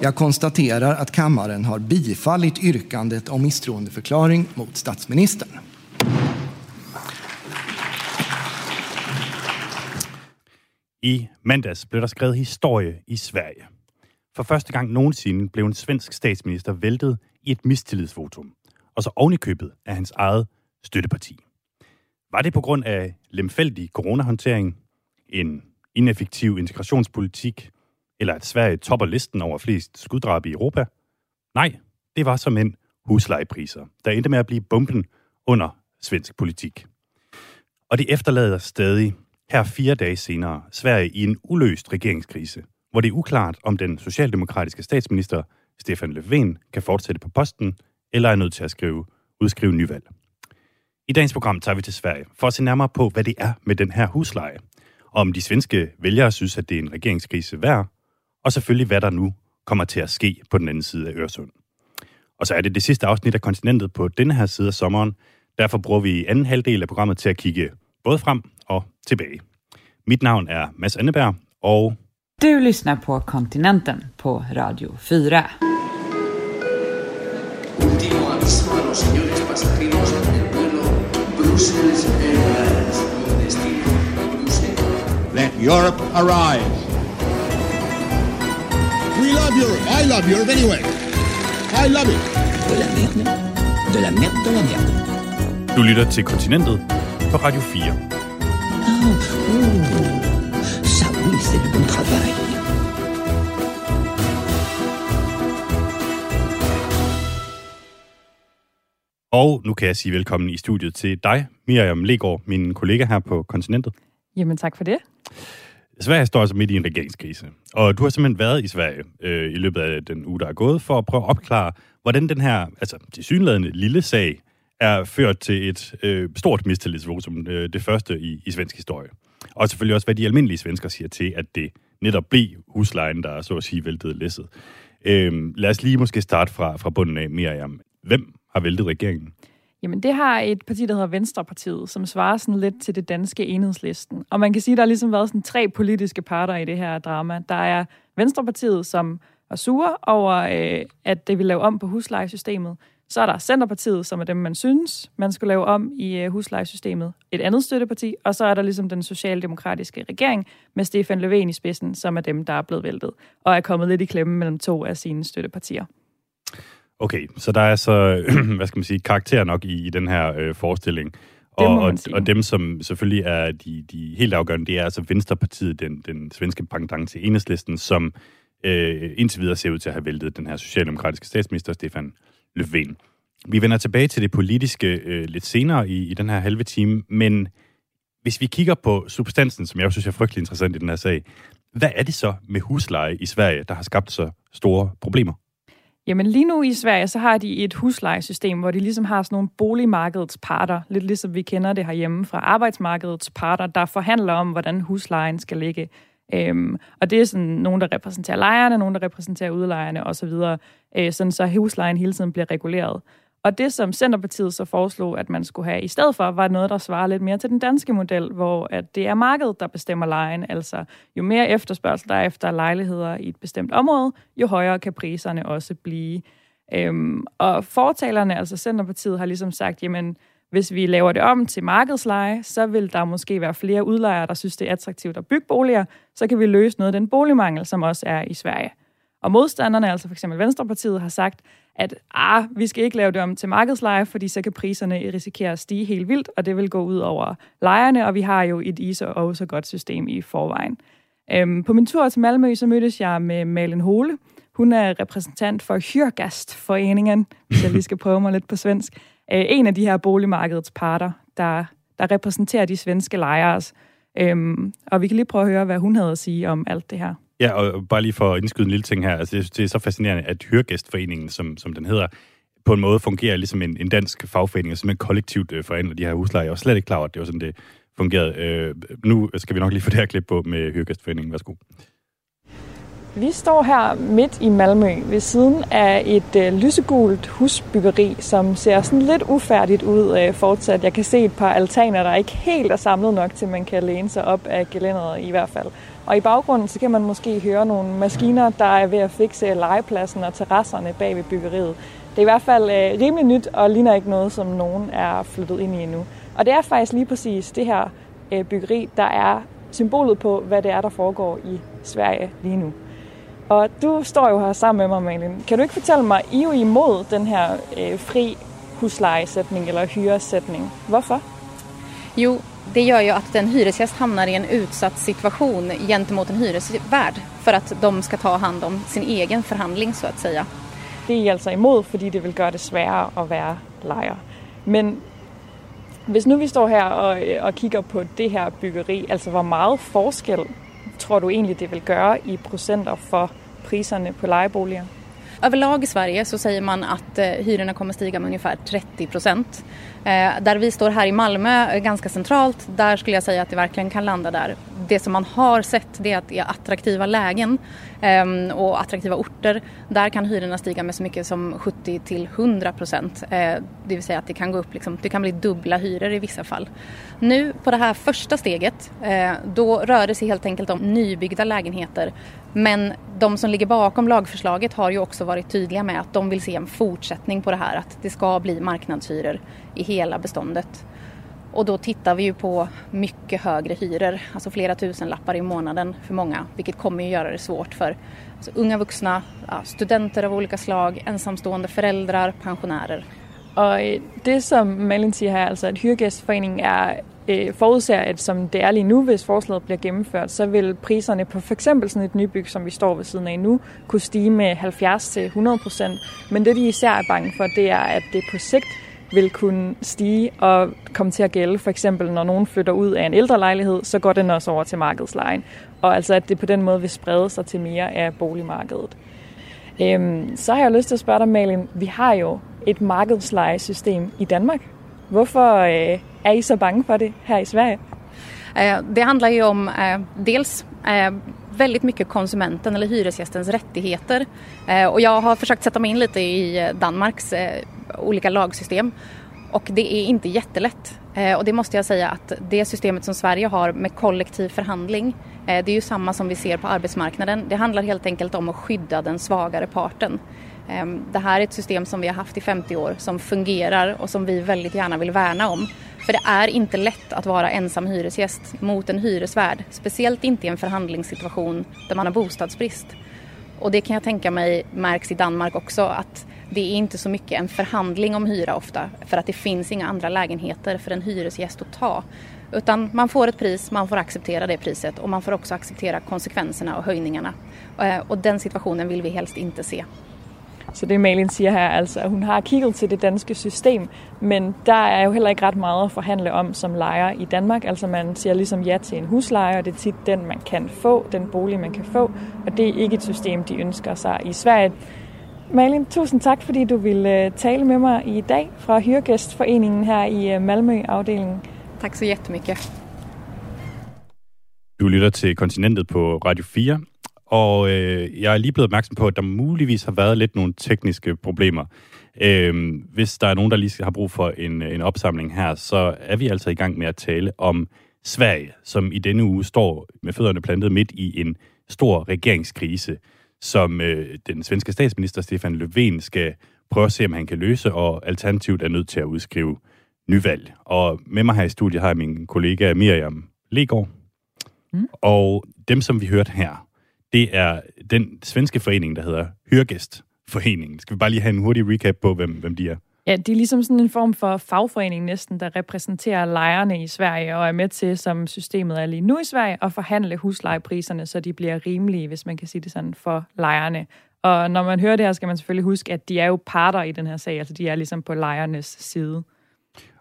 Jag konstaterar att kammaren har bifallit yrkandet om misstroendeförklaring mot statsministern. I mandags blev der skrevet historie i Sverige. For første gang nogensinde blev en svensk statsminister væltet i et mistillidsvotum, og så ovenikøbet af hans eget støtteparti. Var det på grund af lemfældig coronahåndtering, en ineffektiv integrationspolitik, eller at Sverige topper listen over flest skuddrab i Europa? Nej, det var som en huslejepriser, der endte med at blive bomben under svensk politik. Og det efterlader stadig, her fire dage senere, Sverige i en uløst regeringskrise, hvor det er uklart, om den socialdemokratiske statsminister Stefan Löfven kan fortsætte på posten, eller er nødt til at skrive, udskrive nyvalg. I dagens program tager vi til Sverige for at se nærmere på, hvad det er med den her husleje, og om de svenske vælgere synes, at det er en regeringskrise værd, og selvfølgelig hvad der nu kommer til at ske på den anden side af Øresund. Og så er det det sidste afsnit af kontinentet på denne her side af sommeren. Derfor bruger vi anden halvdel af programmet til at kigge både frem og tilbage. Mit navn er Mads Anneberg, og Du lyssnar på Kontinenten på Radio 4. Último aviso a los señores pasajeros del vuelo Brussels Airlines con destino Bruselas. Let Europe arise. Love Europe. I love Europe anyway. I love it. De la merde, de la merde, de la merde. du lytter til Kontinentet på Radio 4. Ça oui, c'est du bon travail. Og nu kan jeg sige velkommen i studiet til dig, Miriam Legaard, min kollega her på Kontinentet. Jamen tak for det. Sverige står altså midt i en regeringskrise, og du har simpelthen været i Sverige øh, i løbet af den uge, der er gået, for at prøve at opklare, hvordan den her altså, tilsyneladende lille sag er ført til et øh, stort mistillidsvotum, øh, det første i, i svensk historie. Og selvfølgelig også, hvad de almindelige svensker siger til, at det netop blev huslejen, der så at sige væltede læsset. Øh, lad os lige måske starte fra, fra bunden af, Miriam. Hvem har væltet regeringen? Jamen, det har et parti, der hedder Venstrepartiet, som svarer sådan lidt til det danske enhedslisten. Og man kan sige, at der har ligesom været sådan tre politiske parter i det her drama. Der er Venstrepartiet, som var sure over, øh, at det vil lave om på huslejesystemet. Så er der Centerpartiet, som er dem, man synes, man skulle lave om i øh, huslejesystemet. Et andet støtteparti. Og så er der ligesom den socialdemokratiske regering med Stefan Löfven i spidsen, som er dem, der er blevet væltet. Og er kommet lidt i klemme mellem to af sine støttepartier. Okay, så der er så, hvad skal man sige, karakter nok i, i den her øh, forestilling. Og, og, og dem, som selvfølgelig er de, de helt afgørende, det er altså Venstrepartiet, den, den svenske pendant til enhedslisten, som øh, indtil videre ser ud til at have væltet den her socialdemokratiske statsminister, Stefan Löfven. Vi vender tilbage til det politiske øh, lidt senere i, i den her halve time, men hvis vi kigger på substansen, som jeg synes er frygtelig interessant i den her sag, hvad er det så med husleje i Sverige, der har skabt så store problemer? Jamen lige nu i Sverige, så har de et huslejesystem, hvor de ligesom har sådan nogle boligmarkedets parter, lidt ligesom vi kender det herhjemme fra arbejdsmarkedets parter, der forhandler om, hvordan huslejen skal ligge. Øhm, og det er sådan nogen, der repræsenterer lejerne, nogen, der repræsenterer udlejerne osv., øh, sådan så huslejen hele tiden bliver reguleret. Og det, som Centerpartiet så foreslog, at man skulle have i stedet for, var noget, der svarer lidt mere til den danske model, hvor at det er markedet, der bestemmer lejen. Altså, jo mere efterspørgsel der er efter lejligheder i et bestemt område, jo højere kan priserne også blive. Øhm, og fortalerne, altså Centerpartiet, har ligesom sagt, jamen, hvis vi laver det om til markedsleje, så vil der måske være flere udlejere, der synes, det er attraktivt at bygge boliger, så kan vi løse noget af den boligmangel, som også er i Sverige. Og modstanderne, altså f.eks. Venstrepartiet, har sagt, at ah, vi skal ikke lave det om til markedsleje, fordi så kan priserne risikere at stige helt vildt, og det vil gå ud over lejerne, og vi har jo et ISO og så godt system i forvejen. Øhm, på min tur til Malmø, så mødtes jeg med Malin Hole. Hun er repræsentant for Hyrgastforeningen, hvis jeg lige skal prøve mig lidt på svensk. Øh, en af de her boligmarkedets parter, der, der repræsenterer de svenske lejere. Øhm, og vi kan lige prøve at høre, hvad hun havde at sige om alt det her. Ja, og bare lige for at indskyde en lille ting her. Altså, jeg synes, det er så fascinerende, at Hyrgæstforeningen, som, som den hedder, på en måde fungerer ligesom en, en dansk fagforening, og simpelthen kollektivt øh, forhandler de her huslejer. Jeg var slet ikke klar over, at det var sådan, det fungerede. Øh, nu skal vi nok lige få det her klip på med Hyrgæstforeningen. Værsgo. Vi står her midt i Malmø ved siden af et øh, lysegult husbyggeri, som ser sådan lidt ufærdigt ud øh, fortsat. Jeg kan se et par altaner, der ikke helt er samlet nok til, man kan læne sig op af gelænderet i hvert fald. Og i baggrunden så kan man måske høre nogle maskiner, der er ved at fikse legepladsen og terrasserne bag ved byggeriet. Det er i hvert fald øh, rimelig nyt og ligner ikke noget, som nogen er flyttet ind i endnu. Og det er faktisk lige præcis det her øh, byggeri, der er symbolet på, hvad det er, der foregår i Sverige lige nu. Og du står jo her sammen med mig, Malin. Kan du ikke fortælle mig, I er jo imod den her øh, fri huslejesætning eller hyresætning. Hvorfor? Jo, det gör ju att en hyresgäst hamnar i en utsatt situation gentemot en hyresvärd för att de ska ta hand om sin egen förhandling så att säga. Det er I altså imod, fordi det vil gøre det sværere at være lejer. Men hvis nu vi står her og, og kigger på det her byggeri, altså hvor meget forskel tror du egentlig det vil gøre i procenter for priserne på lejeboliger? Överlag i Sverige så säger man att eh, hyrorna kommer stiga med ungefär 30 procent. Eh, där vi står här i Malmö, eh, ganska centralt, där skulle jag säga att det verkligen kan landa där. Det som man har sett det är att i attraktiva lägen ehm, och attraktiva orter, där kan hyrorna stiga med så mycket som 70 till 100 procent. Eh, det vill säga att det kan gå upp, liksom, det kan bli dubbla hyror i vissa fall. Nu på det här första steget, eh, då rör det sig helt enkelt om nybyggda lägenheter. Men de som ligger bakom lagförslaget har ju också varit tydliga med att de vill se en fortsättning på det här, att det ska bli marknadshyror i hela beståndet. Och då tittar vi ju på mycket högre hyror, alltså flera tusen lappar i månaden för många, vilket kommer ju göra det svårt för alltså, unga vuxna, studenter av olika slag, ensamstående föräldrar, pensionärer. Og øh, det, som Malin siger her, altså at hyresgästföreningen er øh, forudser, at som det er lige nu, hvis forslaget bliver gennemført, så vil priserne på for eksempel sådan et nybyg, som vi står ved siden af nu, kunne stige med 70-100 procent. Men det, de især er bange for, det er, at det på sigt vil kunne stige og komme til at gælde. For eksempel, når nogen flytter ud af en ældre lejlighed, så går den også over til markedslejen. Og altså, at det på den måde vil sprede sig til mere af boligmarkedet. Øhm, så har jeg lyst til at spørge dig, Malin. Vi har jo et markedslejesystem i Danmark. Hvorfor øh, er I så bange for det her i Sverige? Eh, Det handlar ju om eh, dels eh, väldigt mycket konsumenten eller hyresgästens rättigheter. Eh, Och jag har försökt sätta mig in lite i Danmarks eh, olika lagsystem. Och det är inte jättelätt. Eh, Och det måste jag säga att det systemet som Sverige har med kollektiv förhandling, eh, det är ju samma som vi ser på arbetsmarknaden. Det handlar helt enkelt om att skydda den svagare parten. Ehm, det här är ett system som vi har haft i 50 år som fungerar och som vi väldigt gärna vill värna om. För det är inte lätt att vara ensam hyresgäst mot en hyresvärd, speciellt inte i en förhandlingssituation där man har bostadsbrist. Och det kan jag tänka mig märks i Danmark också att det är inte så mycket en förhandling om hyra ofta för att det finns inga andra lägenheter för en hyresgäst att ta. Utan man får ett pris, man får acceptera det priset och man får också acceptera konsekvenserna och höjningarna. Eh, Och den situationen vill vi helst inte se. Så det Malin siger her, altså at hun har kigget til det danske system, men der er jo heller ikke ret meget at forhandle om som lejer i Danmark. Altså man siger ligesom ja til en husleje, og det er tit den, man kan få, den bolig, man kan få, og det er ikke et system, de ønsker sig i Sverige. Malin, tusind tak, fordi du ville øh, tale med mig i dag fra Hyregæstforeningen her i øh, Malmø-afdelingen. Tack så jättemycket. Du lytter til Kontinentet på Radio 4, og øh, jeg er lige blevet opmærksom på, at der muligvis har været lidt nogle tekniske problemer. Øh, hvis der er nogen, der lige har brug for en, en opsamling her, så er vi altså i gang med at tale om Sverige, som i denne uge står med fødderne plantet midt i en stor regeringskrise, som øh, den svenske statsminister Stefan Löfven skal prøve at se, om han kan løse, og alternativt er nødt til at udskrive nyvalg. Og med mig her i studiet har jeg min kollega Miriam Legaard. Mm. Og dem, som vi hørte her, det er den svenske forening, der hedder Hørgæstforeningen. Skal vi bare lige have en hurtig recap på, hvem, hvem de er? Ja, det er ligesom sådan en form for fagforening næsten, der repræsenterer lejerne i Sverige og er med til, som systemet er lige nu i Sverige, at forhandle huslejepriserne, så de bliver rimelige, hvis man kan sige det sådan, for lejerne. Og når man hører det her, skal man selvfølgelig huske, at de er jo parter i den her sag, altså de er ligesom på lejernes side.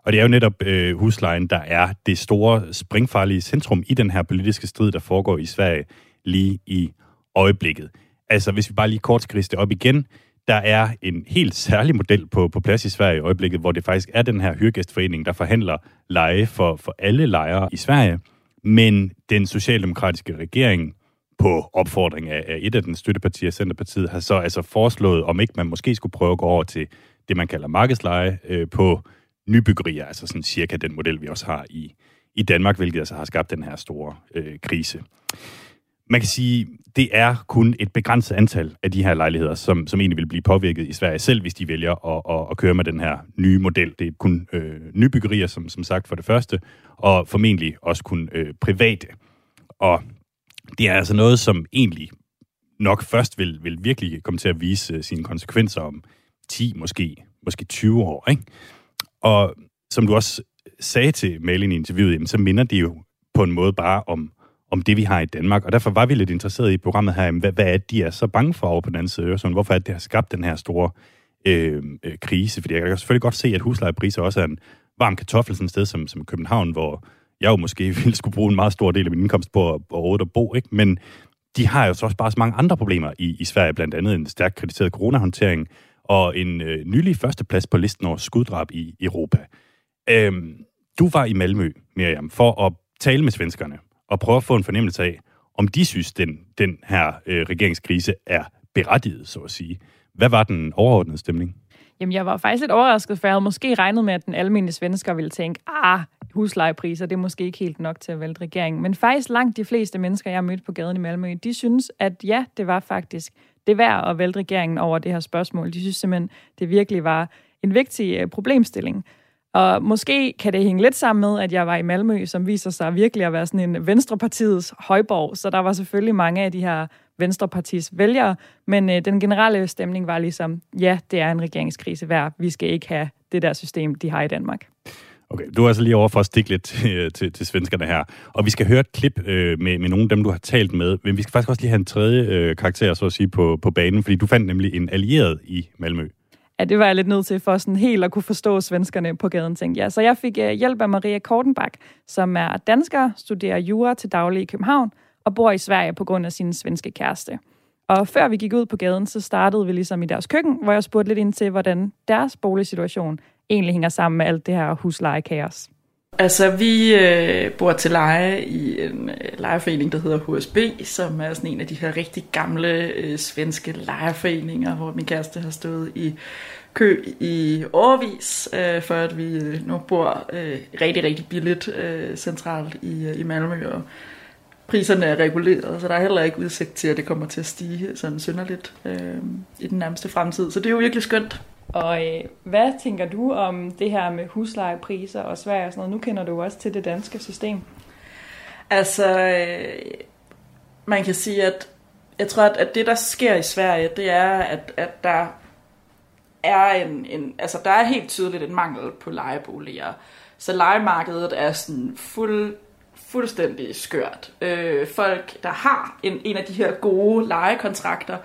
Og det er jo netop øh, huslejen, der er det store springfarlige centrum i den her politiske strid, der foregår i Sverige lige i øjeblikket. Altså, hvis vi bare lige kort skal det op igen, der er en helt særlig model på, på plads i Sverige i øjeblikket, hvor det faktisk er den her hyrgæstforening, der forhandler leje for, for alle lejere i Sverige. Men den socialdemokratiske regering på opfordring af, af et af den støttepartier, Centerpartiet, har så altså foreslået, om ikke man måske skulle prøve at gå over til det, man kalder markedsleje øh, på nybyggerier, altså sådan cirka den model, vi også har i, i Danmark, hvilket altså har skabt den her store øh, krise. Man kan sige, det er kun et begrænset antal af de her lejligheder, som, som egentlig vil blive påvirket i Sverige selv, hvis de vælger at, at, at køre med den her nye model. Det er kun øh, nybyggerier, som, som sagt for det første, og formentlig også kun øh, private. Og det er altså noget, som egentlig nok først vil, vil virkelig komme til at vise øh, sine konsekvenser om 10, måske, måske 20 år. Ikke? Og som du også sagde til Malin i interviewet, jamen, så minder det jo på en måde bare om, om det, vi har i Danmark. Og derfor var vi lidt interesseret i programmet her, hvad, hvad er det, de er så bange for over på den anden side af Hvorfor er det, det har skabt den her store øh, øh, krise? Fordi jeg kan selvfølgelig godt se, at huslejepriser også er en varm kartoffel sådan et sted som, som København, hvor jeg jo måske ville skulle bruge en meget stor del af min indkomst på at, at, at bo, ikke? men de har jo så også bare så mange andre problemer i, i Sverige, blandt andet en stærkt kritiseret coronahåndtering, og en øh, nylig førsteplads på listen over skuddrab i Europa. Øhm, du var i Malmø, Miriam, for at tale med svenskerne og prøve at få en fornemmelse af, om de synes, den, den her øh, regeringskrise er berettiget, så at sige. Hvad var den overordnede stemning? Jamen, jeg var faktisk lidt overrasket, for jeg havde måske regnet med, at den almindelige svensker ville tænke, ah, huslejepriser, det er måske ikke helt nok til at vælte regeringen. Men faktisk langt de fleste mennesker, jeg mødte på gaden i Malmø, de synes, at ja, det var faktisk det værd at vælte regeringen over det her spørgsmål. De synes simpelthen, det virkelig var en vigtig øh, problemstilling. Og måske kan det hænge lidt sammen med, at jeg var i Malmø, som viser sig virkelig at være sådan en Venstrepartiets højborg. Så der var selvfølgelig mange af de her Venstrepartis vælgere, men øh, den generelle stemning var ligesom, ja, det er en regeringskrise værd. Vi skal ikke have det der system, de har i Danmark. Okay, du er altså lige over for at stikke lidt til, øh, til, til svenskerne her. Og vi skal høre et klip øh, med, med nogle af dem, du har talt med. Men vi skal faktisk også lige have en tredje øh, karakter, så at sige, på, på banen, fordi du fandt nemlig en allieret i Malmø. Ja, det var jeg lidt nødt til for sådan helt at kunne forstå svenskerne på gaden, tænkte jeg. Så jeg fik uh, hjælp af Maria Kortenbach, som er dansker, studerer jura til daglig i København og bor i Sverige på grund af sin svenske kæreste. Og før vi gik ud på gaden, så startede vi ligesom i deres køkken, hvor jeg spurgte lidt ind til, hvordan deres boligsituation egentlig hænger sammen med alt det her huslejekaos. Altså, vi øh, bor til leje i en øh, lejeforening, der hedder HSB, som er sådan en af de her rigtig gamle øh, svenske lejeforeninger, hvor min kæreste har stået i kø i årvis, øh, for at vi øh, nu bor øh, rigtig, rigtig billigt øh, centralt i, øh, i Malmø, og priserne er reguleret, så der er heller ikke udsigt til, at det kommer til at stige sådan synderligt øh, i den nærmeste fremtid. Så det er jo virkelig skønt. Og øh, hvad tænker du om det her med huslejepriser og Sverige og sådan noget? Nu kender du også til det danske system. Altså, øh, man kan sige, at jeg tror, at, at det, der sker i Sverige, det er, at, at der er en, en, altså der er helt tydeligt en mangel på lejeboliger. Så lejemarkedet er sådan fuld, fuldstændig skørt. Øh, folk, der har en, en af de her gode lejekontrakter,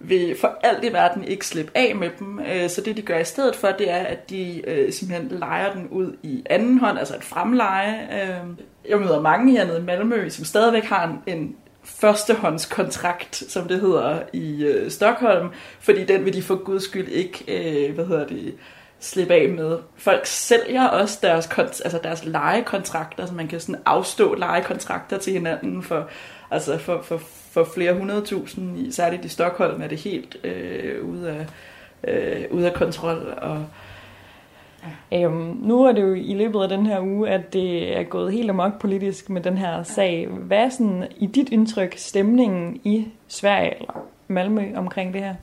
vil for alt i verden ikke slippe af med dem. Øh, så det, de gør i stedet for, det er, at de øh, simpelthen leger den ud i anden hånd, altså et fremleje. Øh, jeg møder mange hernede i Malmø, som stadigvæk har en, en førstehåndskontrakt, som det hedder i øh, Stockholm, fordi den vil de for guds skyld ikke, øh, hvad hedder det, slippe af med. Folk sælger også deres, altså deres lejekontrakter, så man kan sådan afstå lejekontrakter til hinanden for, altså for, for, for flere hundredtusind, særligt i Stockholm er det helt øh, ude, af, øh, ude af kontrol. Og, Øhm, nu er det jo i løbet af den her uge, at det er gået helt amok politisk med den her sag. Hvad er sådan i dit indtryk stemningen i Sverige eller Malmø omkring det her?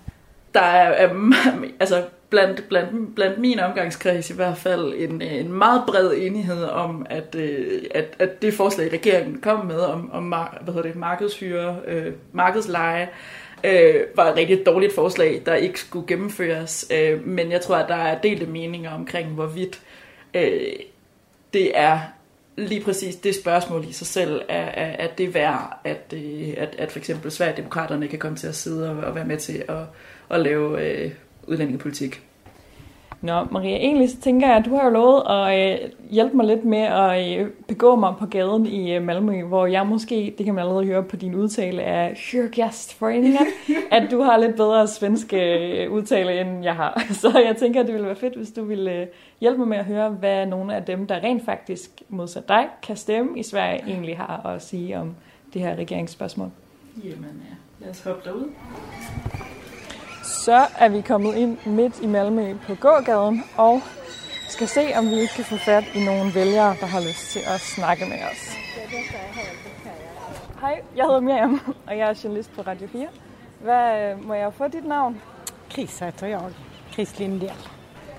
Der er, um, altså blandt, blandt, blandt min omgangskreds i hvert fald en, en meget bred enighed om, at, øh, at, at det forslag, regeringen kom med om, om hvad hedder det, markedshyre, øh, markedsleje, øh, var et rigtig dårligt forslag, der ikke skulle gennemføres. Øh, men jeg tror, at der er delte meninger omkring, hvorvidt øh, det er lige præcis det spørgsmål i sig selv, er, er, er det værd, at, øh, at, at for eksempel Sverigedemokraterne kan komme til at sidde og, og være med til at, at lave øh, udlændingepolitik. Nå, Maria, egentlig så tænker jeg, at du har jo lovet at øh, hjælpe mig lidt med at øh, begå mig på gaden i øh, Malmø, hvor jeg måske, det kan man allerede høre på din udtale af Kyrgyzstforeningen, at du har lidt bedre svenske øh, udtale, end jeg har. Så jeg tænker, at det ville være fedt, hvis du ville øh, hjælpe mig med at høre, hvad nogle af dem, der rent faktisk modsat dig, kan stemme i Sverige, egentlig har at sige om det her regeringsspørgsmål. Jamen, ja. lad os hoppe derud. Så er vi kommet ind midt i Malmø på gågaden, og skal se, om vi ikke kan få fat i nogle vælgere, der har lyst til at snakke med os. Hej, jeg hedder Miriam, og jeg er journalist på Radio 4. Hvad, må jeg få dit navn? Chris heter jag. Chris Lindell.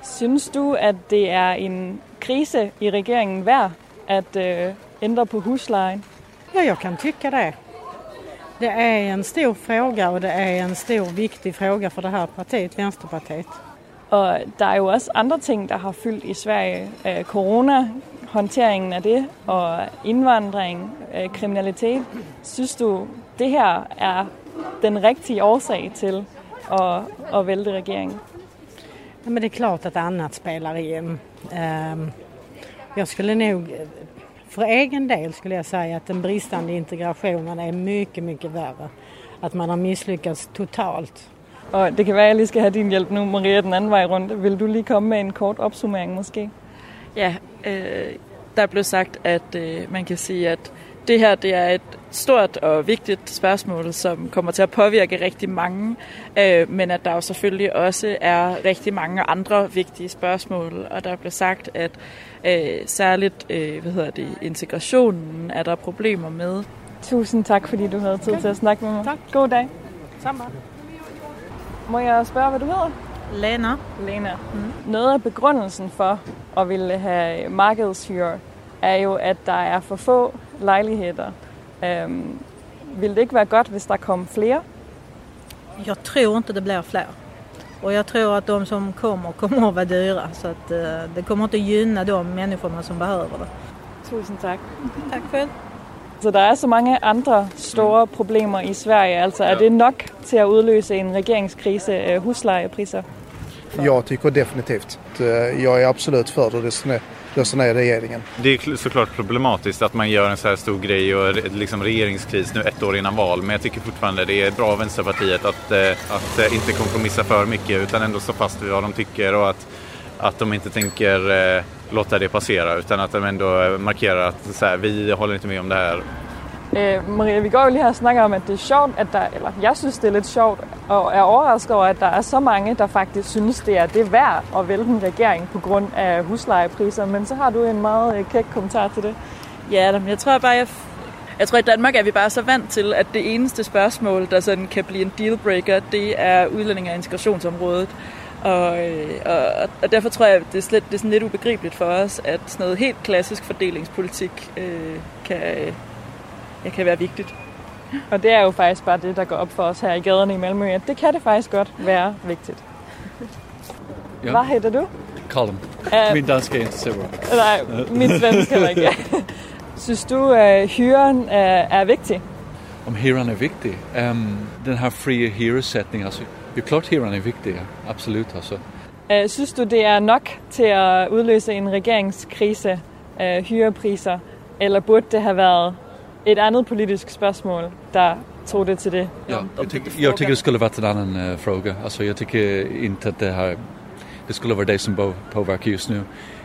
Synes du, at det er en krise i regeringen værd at øh, ændre på huslejen? Ja, jag kan tycka det. Det är en stor fråga och det är en stor viktig fråga för det här partiet, Vänsterpartiet. Og der er jo også andre ting, der har fyldt i Sverige. Øh, corona, håndteringen af det, og indvandring, øh, kriminalitet. Synes du, det her er den rigtige årsag til at, at vælte regeringen? Ja, men det är klart att annat spelar in. Ehm, Jag skulle nog, för egen del skulle jag säga att den bristande integrationen är mycket, mycket värre. Att man har misslyckats totalt. Og det kan være, at jeg lige skal have din hjælp nu, Maria, den anden vej rundt. Vil du lige komme med en kort opsummering måske? Ja, øh, der blev sagt, at øh, man kan sige, at det her det er et stort og vigtigt spørgsmål, som kommer til at påvirke rigtig mange, øh, men at der jo selvfølgelig også er rigtig mange andre vigtige spørgsmål, og der blev sagt, at øh, særligt øh, hvad hedder det, integrationen er der problemer med. Tusind tak, fordi du havde tid okay. til at snakke med mig. Tak. God dag. Samma. Må jeg spørge, hvad du hedder? Lena. Lena. Mm. Noget af begrundelsen for at ville have markedshyre er jo, at der er for få lejligheder. Øhm, vil det ikke være godt, hvis der kom flere? Jag tror inte det blir fler. Och jag tror att de som kommer kommer att vara dyra. Så att, eh, det kommer inte gynna de människorna som behöver det. Tusind tak. Tack själv. Så der er så mange andre store problemer i Sverige. Altså er det nok til at udløse en regeringskrise øh, huslejepriser? Jag tycker definitivt. att, eh, Jag är absolut för det just den här regeringen. Det är såklart problematiskt att man gör en så här stor grej och liksom regeringskris nu ett år innan val. Men jag tycker fortfarande det är bra av Vänsterpartiet att, eh, att eh, inte kompromissa för mycket utan ändå stå fast vid vad de tycker och att, att de inte tänker eh, låta det passera utan att de ändå markerar att så här, vi håller inte med om det här. Øh, Maria, vi går jo lige her og snakker om, at det er sjovt, at der, eller jeg synes, det er lidt sjovt, og er overrasket over, at der er så mange, der faktisk synes, det er det værd at vælte en regering på grund af huslejepriser. Men så har du en meget øh, kæk kommentar til det. Ja, men jeg tror bare, jeg, jeg tror i Danmark er vi bare så vant til, at det eneste spørgsmål, der sådan kan blive en dealbreaker, det er udlænding- og integrationsområdet. Og, øh, og, og derfor tror jeg, at det er, slet, det er sådan lidt ubegribeligt for os, at sådan noget helt klassisk fordelingspolitik øh, kan, øh, ja, kan være vigtigt. Og det er jo faktisk bare det, der går op for os her i gaderne i Malmø, at det kan det faktisk godt være vigtigt. Ja. Hvad hedder du? Colin. Øh, Min dansk er ikke så. Nej, min svensk heller ikke. Synes du, at hyren er, er vigtig? Om hyran er vigtig. Um, den her frie hyressättning, altså, det er klart hyran er vigtig, ja. absolut. Altså. Øh, Synes du, det er nok til at udløse en regeringskrise, øh, hyrepriser, eller burde det have været et andet politisk spørgsmål, der tog det til det? Ja, jag, tycker, jag tycker det skulle varit en annan uh, fråga. Alltså, jag tycker inte att det här det skulle vara det som bo- påverkar just nu.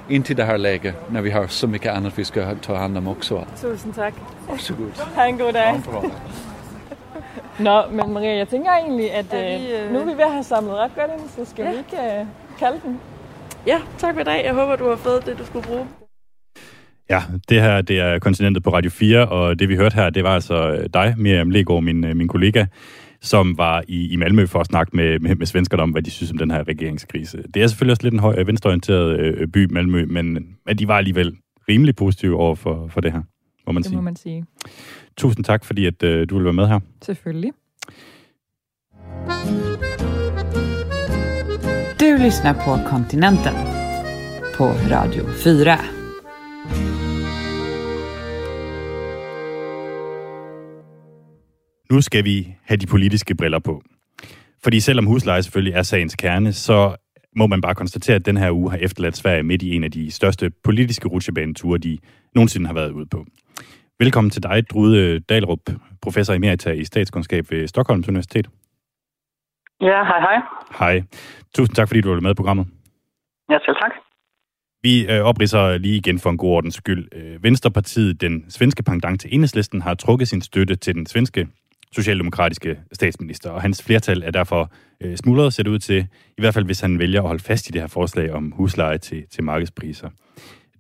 Inte i det här läget när vi har så mycket annat vi ska ta hand om också. Tusind tak. Varsågod. Ha' en god dag. Nå, men Maria, jeg tænker egentlig, at Er vi, øh, øh, nu er vi ved at have samlet ret godt ind, så skal Ja. vi ikke øh, kalde den? Ja, tak for i dag. Jeg håber, du har fået det, du skulle bruge. Ja, det her det er kontinentet på Radio 4, og det vi hørte her, det var altså øh, dig, Miriam Legaard, min, øh, min kollega, som var i, i Malmø for at snakke med, med, med svenskerne om, hvad de synes om den her regeringskrise. Det er selvfølgelig også lidt en høj, venstreorienteret øh, by, Malmø, men, men de var alligevel rimelig positive over for, for det her, må man Det sige. må man sige. Tusind tak, fordi at, øh, du vil være med her. Selvfølgelig. Du lyssnar på Kontinenten på Radio 4. Nu skal vi have de politiske briller på. Fordi selvom husleje selvfølgelig er sagens kerne, så må man bare konstatere, at den her uge har efterladt Sverige midt i en af de største politiske rutsjebaneture, de nogensinde har været ude på. Velkommen til dig, Drude Dalrup, professor emerita i statskundskab ved Stockholms Universitet. Ja, hej hej. Hej. Tusind tak, fordi du var med i programmet. Ja, selv tak. Vi øh, opridser lige igen for en god ordens skyld. Øh, Venstrepartiet, den svenske pendant til Enhedslisten, har trukket sin støtte til den svenske socialdemokratiske statsminister, og hans flertal er derfor øh, smuldret, ser det ud til, i hvert fald hvis han vælger at holde fast i det her forslag om husleje til, til markedspriser.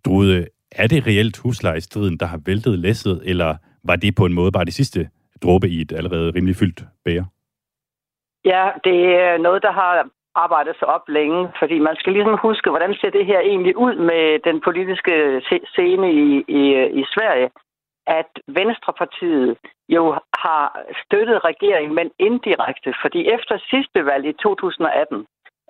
Drude, er det reelt huslejestriden, der har væltet læsset, eller var det på en måde bare det sidste dråbe i et allerede rimelig fyldt bære? Ja, det er noget, der har arbejdet sig op længe, fordi man skal ligesom huske, hvordan ser det her egentlig ud med den politiske scene i, i, i Sverige at Venstrepartiet jo har støttet regeringen, men indirekte, fordi efter sidste valg i 2018,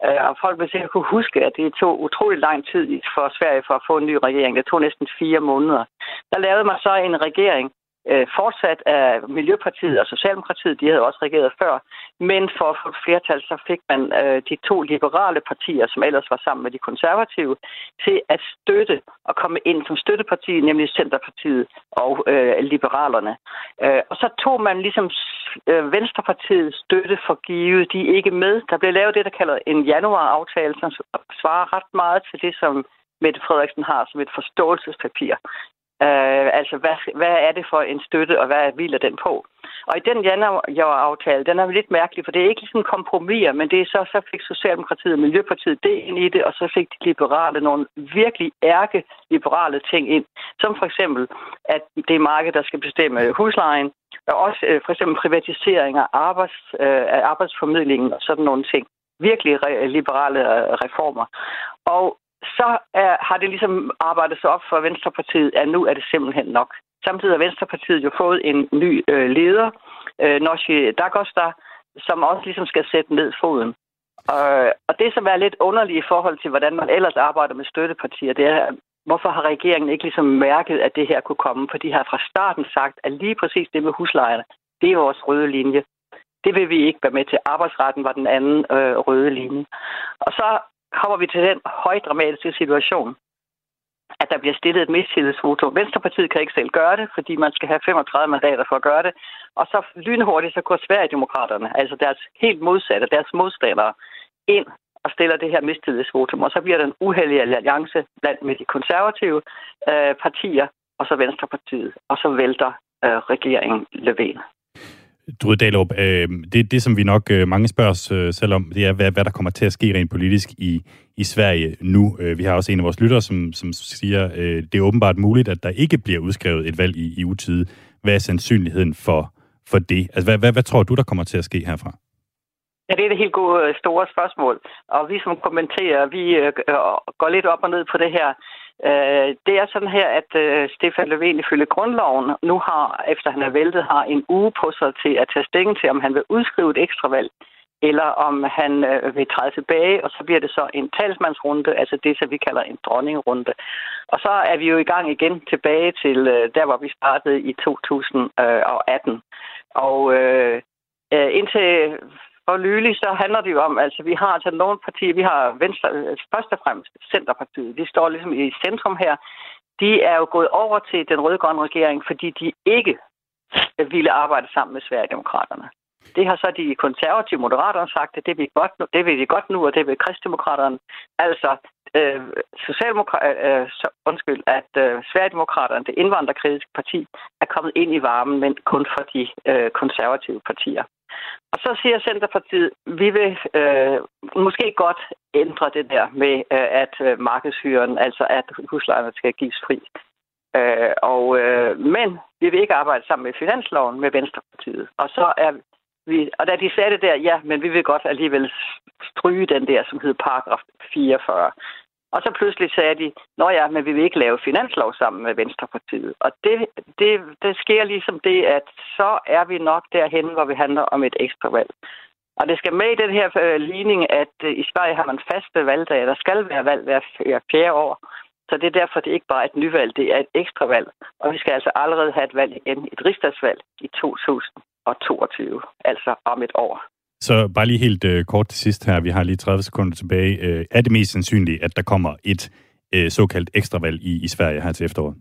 øh, og folk vil sikkert kunne huske, at det tog utrolig lang tid for Sverige for at få en ny regering. Det tog næsten fire måneder. Der lavede man så en regering, øh, fortsat af Miljøpartiet og Socialdemokratiet, de havde også regeret før, men for at få et flertal, så fik man øh, de to liberale partier, som ellers var sammen med de konservative, til at støtte og komme ind som støtteparti, nemlig Centerpartiet og øh, Liberalerne. Øh, og så tog man ligesom øh, Venstrepartiets støtte for givet. De er ikke med. Der blev lavet det, der kalder en januar-aftale, som svarer ret meget til det, som Mette Frederiksen har som et forståelsespapir. Øh, altså, hvad, hvad er det for en støtte, og hvad hviler den på? Og i den januar-aftale, den er lidt mærkelig, for det er ikke sådan kompromis, men det er så, så fik Socialdemokratiet og Miljøpartiet det ind i det, og så fik de liberale nogle virkelig ærke liberale ting ind, som for eksempel, at det er markedet, der skal bestemme huslejen, og også øh, for eksempel privatisering af, arbejds, øh, af arbejdsformidlingen og sådan nogle ting. Virkelig re- liberale øh, reformer. Og så er, har det ligesom arbejdet sig op for Venstrepartiet, at nu er det simpelthen nok. Samtidig har Venstrepartiet jo fået en ny øh, leder, øh, Norsi Dagosta, som også ligesom skal sætte ned foden. Og, og det, som er lidt underligt i forhold til, hvordan man ellers arbejder med støttepartier, det er, hvorfor har regeringen ikke ligesom mærket, at det her kunne komme? For de har fra starten sagt, at lige præcis det med huslejerne, det er vores røde linje. Det vil vi ikke være med til. Arbejdsretten var den anden øh, røde linje. Og så kommer vi til den højdramatiske situation, at der bliver stillet et mistillidsvotum. Venstrepartiet kan ikke selv gøre det, fordi man skal have 35 mandater for at gøre det. Og så lynhurtigt så går Sverigedemokraterne, altså deres helt modsatte, deres modstandere, ind og stiller det her mistillidsvotum. Og så bliver der en uheldig alliance blandt med de konservative øh, partier og så Venstrepartiet. Og så vælter øh, regeringen Løven. Drude Dalup, øh, det, det som vi nok øh, mange spørger os øh, selv om, det er, hvad, hvad der kommer til at ske rent politisk i, i Sverige nu. Øh, vi har også en af vores lyttere, som, som siger, øh, det er åbenbart muligt, at der ikke bliver udskrevet et valg i, i utide. Hvad er sandsynligheden for, for det? Altså, hvad, hvad, hvad tror du, der kommer til at ske herfra? Ja, det er det helt gode store spørgsmål. Og vi som kommenterer, vi øh, går lidt op og ned på det her. Øh, det er sådan her, at øh, Stefan Löfven ifølge grundloven nu har, efter han er væltet, har en uge på sig til at tage stilling til, om han vil udskrive et ekstra valg, eller om han øh, vil træde tilbage, og så bliver det så en talsmandsrunde, altså det, som vi kalder en dronningrunde. Og så er vi jo i gang igen tilbage til øh, der, hvor vi startede i 2018. Øh, og øh, øh indtil for nylig så handler det jo om, altså vi har altså nogle partier, vi har Venstre, øh, først og fremmest Centerpartiet, de står ligesom i centrum her. De er jo gået over til den rødgrønne regering, fordi de ikke ville arbejde sammen med Sverigedemokraterne. Det har så de konservative moderaterne sagt, at det vil, godt nu, det vil de godt nu, og det vil kristdemokraterne. Altså, øh, Socialdemokrat, øh, øh, så, undskyld, at øh, Sverigedemokraterne, det indvandrerkritiske parti, er kommet ind i varmen, men kun for de øh, konservative partier. Og så siger Centerpartiet, vi vil øh, måske godt ændre det der med, øh, at øh, markedshyren, altså at huslejerne skal gives fri. Øh, og, øh, men vi vil ikke arbejde sammen med finansloven med Venstrepartiet. Og så er vi, og da de sagde det der, ja, men vi vil godt alligevel stryge den der, som hedder paragraf 44. Og så pludselig sagde de, nå ja, men vi vil ikke lave finanslov sammen med Venstrepartiet. Og det, det, det sker ligesom det, at så er vi nok derhen, hvor vi handler om et ekstra valg. Og det skal med i den her øh, ligning, at øh, i Sverige har man faste valgdage. Der skal være valg hver fjerde år. Så det er derfor, det er ikke bare er et nyvalg, det er et ekstra valg. Og vi skal altså allerede have et valg igen, et rigsdagsvalg i 2022, altså om et år. Så bare lige helt øh, kort til sidst her, vi har lige 30 sekunder tilbage. Øh, er det mest sandsynligt, at der kommer et øh, såkaldt ekstravalg i, i Sverige her til efteråret?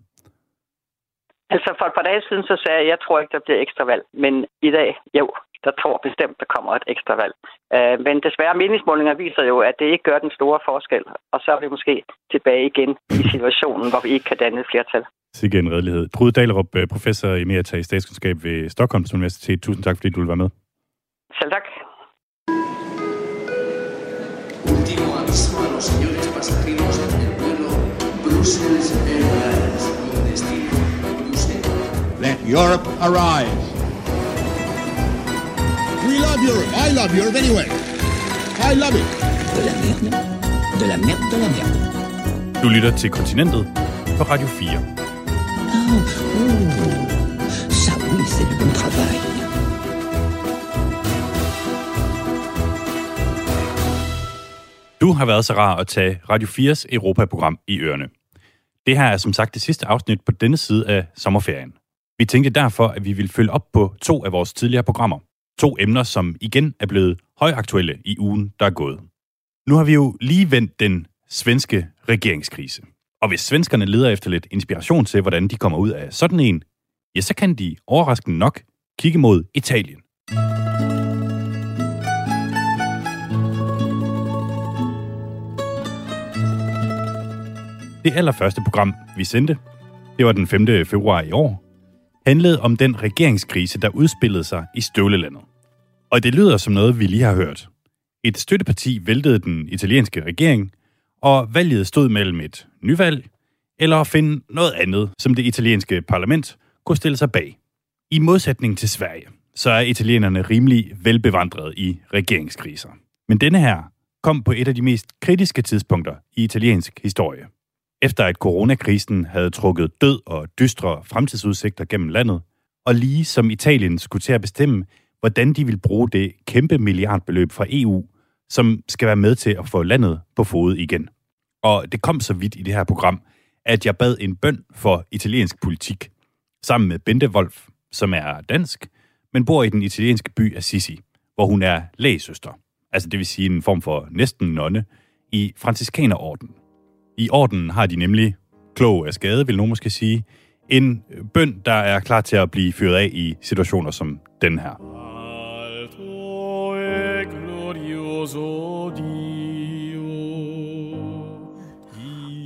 Altså for et par dage siden, så sagde jeg, at jeg tror ikke, der bliver ekstravalg. Men i dag, jo, der tror bestemt, der kommer et ekstra valg. Øh, men desværre, meningsmålinger viser jo, at det ikke gør den store forskel. Og så er vi måske tilbage igen i situationen, hvor vi ikke kan danne et flertal. Sikke en redelighed. Trude Dalerup, øh, professor i Merita i statskundskab ved Stockholms Universitet. Tusind tak, fordi du vil være med. Selv tak. Pasajeros del vuelo Brussels Airlines con destino Bruselas. Let Europe arise. We love Europe. I love Europe anyway. I love it. De la merde. De la merde, de la merde. Du lytter til Kontinentet på Radio 4. Oh, ça oui, c'est du bon travail. Du har været så rar at tage Radio 4's Europaprogram i ørerne. Det her er som sagt det sidste afsnit på denne side af sommerferien. Vi tænkte derfor, at vi ville følge op på to af vores tidligere programmer. To emner, som igen er blevet højaktuelle i ugen, der er gået. Nu har vi jo lige vendt den svenske regeringskrise. Og hvis svenskerne leder efter lidt inspiration til, hvordan de kommer ud af sådan en, ja, så kan de overraskende nok kigge mod Italien. Det allerførste program, vi sendte, det var den 5. februar i år, handlede om den regeringskrise, der udspillede sig i støvlelandet. Og det lyder som noget, vi lige har hørt. Et støtteparti væltede den italienske regering, og valget stod mellem et nyvalg eller at finde noget andet, som det italienske parlament kunne stille sig bag. I modsætning til Sverige, så er italienerne rimelig velbevandrede i regeringskriser. Men denne her kom på et af de mest kritiske tidspunkter i italiensk historie. Efter at coronakrisen havde trukket død og dystre fremtidsudsigter gennem landet, og lige som Italien skulle til at bestemme, hvordan de vil bruge det kæmpe milliardbeløb fra EU, som skal være med til at få landet på fod igen. Og det kom så vidt i det her program, at jeg bad en bøn for italiensk politik, sammen med Bente Wolf, som er dansk, men bor i den italienske by Assisi, hvor hun er lægesøster, altså det vil sige en form for næsten nonne, i franciskanerorden. I orden har de nemlig, klog af skade vil nogen måske sige, en bøn, der er klar til at blive fyret af i situationer som den her.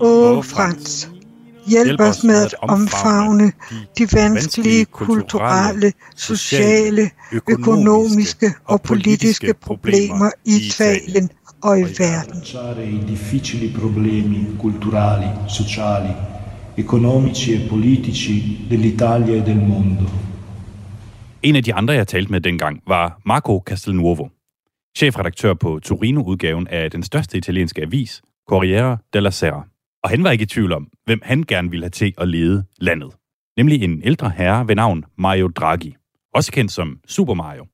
Åh, Frans, hjælp os med at omfavne de vanskelige kulturelle, sociale, økonomiske og politiske problemer i Italien og i verden. i difficili problemi culturali, sociali, economici e politici dell'Italia e del mondo. En af de andre, jeg talte med dengang, var Marco Castelnuovo, chefredaktør på Torino-udgaven af den største italienske avis, Corriere della Sera. Og han var ikke i tvivl om, hvem han gerne ville have til at lede landet. Nemlig en ældre herre ved navn Mario Draghi, også kendt som Super Mario.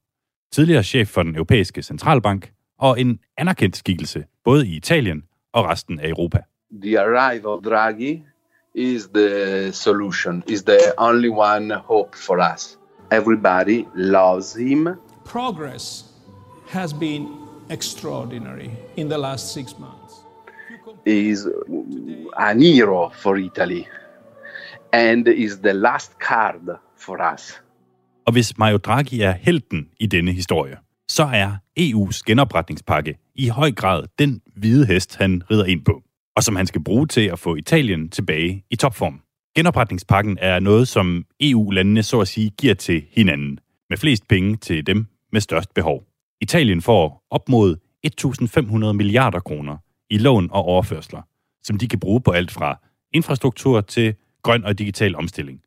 Tidligere chef for den europæiske centralbank og en anerkendt skikkelse både i Italien og resten af Europa. the arrival of Draghi is the solution, is the only one hope for us. Everybody loves him. Progress has been extraordinary in the last six months. He is an hero for Italy and is the last card for us. Og hvis Mario Draghi er helten i denne historie, så er EU's genopretningspakke i høj grad den hvide hest, han rider ind på, og som han skal bruge til at få Italien tilbage i topform. Genopretningspakken er noget, som EU-landene så at sige giver til hinanden, med flest penge til dem med størst behov. Italien får op mod 1.500 milliarder kroner i lån og overførsler, som de kan bruge på alt fra infrastruktur til grøn og digital omstilling.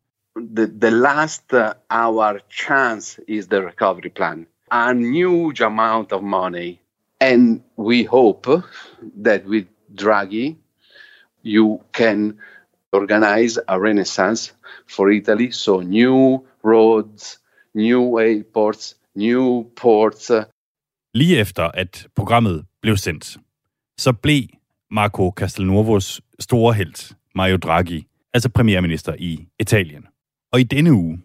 The, the last uh, our chance is the recovery plan. A huge amount of money. And we hope that with Draghi, you can organize a renaissance for Italy. So new roads, new airports, new ports. Lige efter at programmet blev sendt, så blev Marco Castelnuovos store held, Mario Draghi, altså premierminister i Italien. Og i denne uge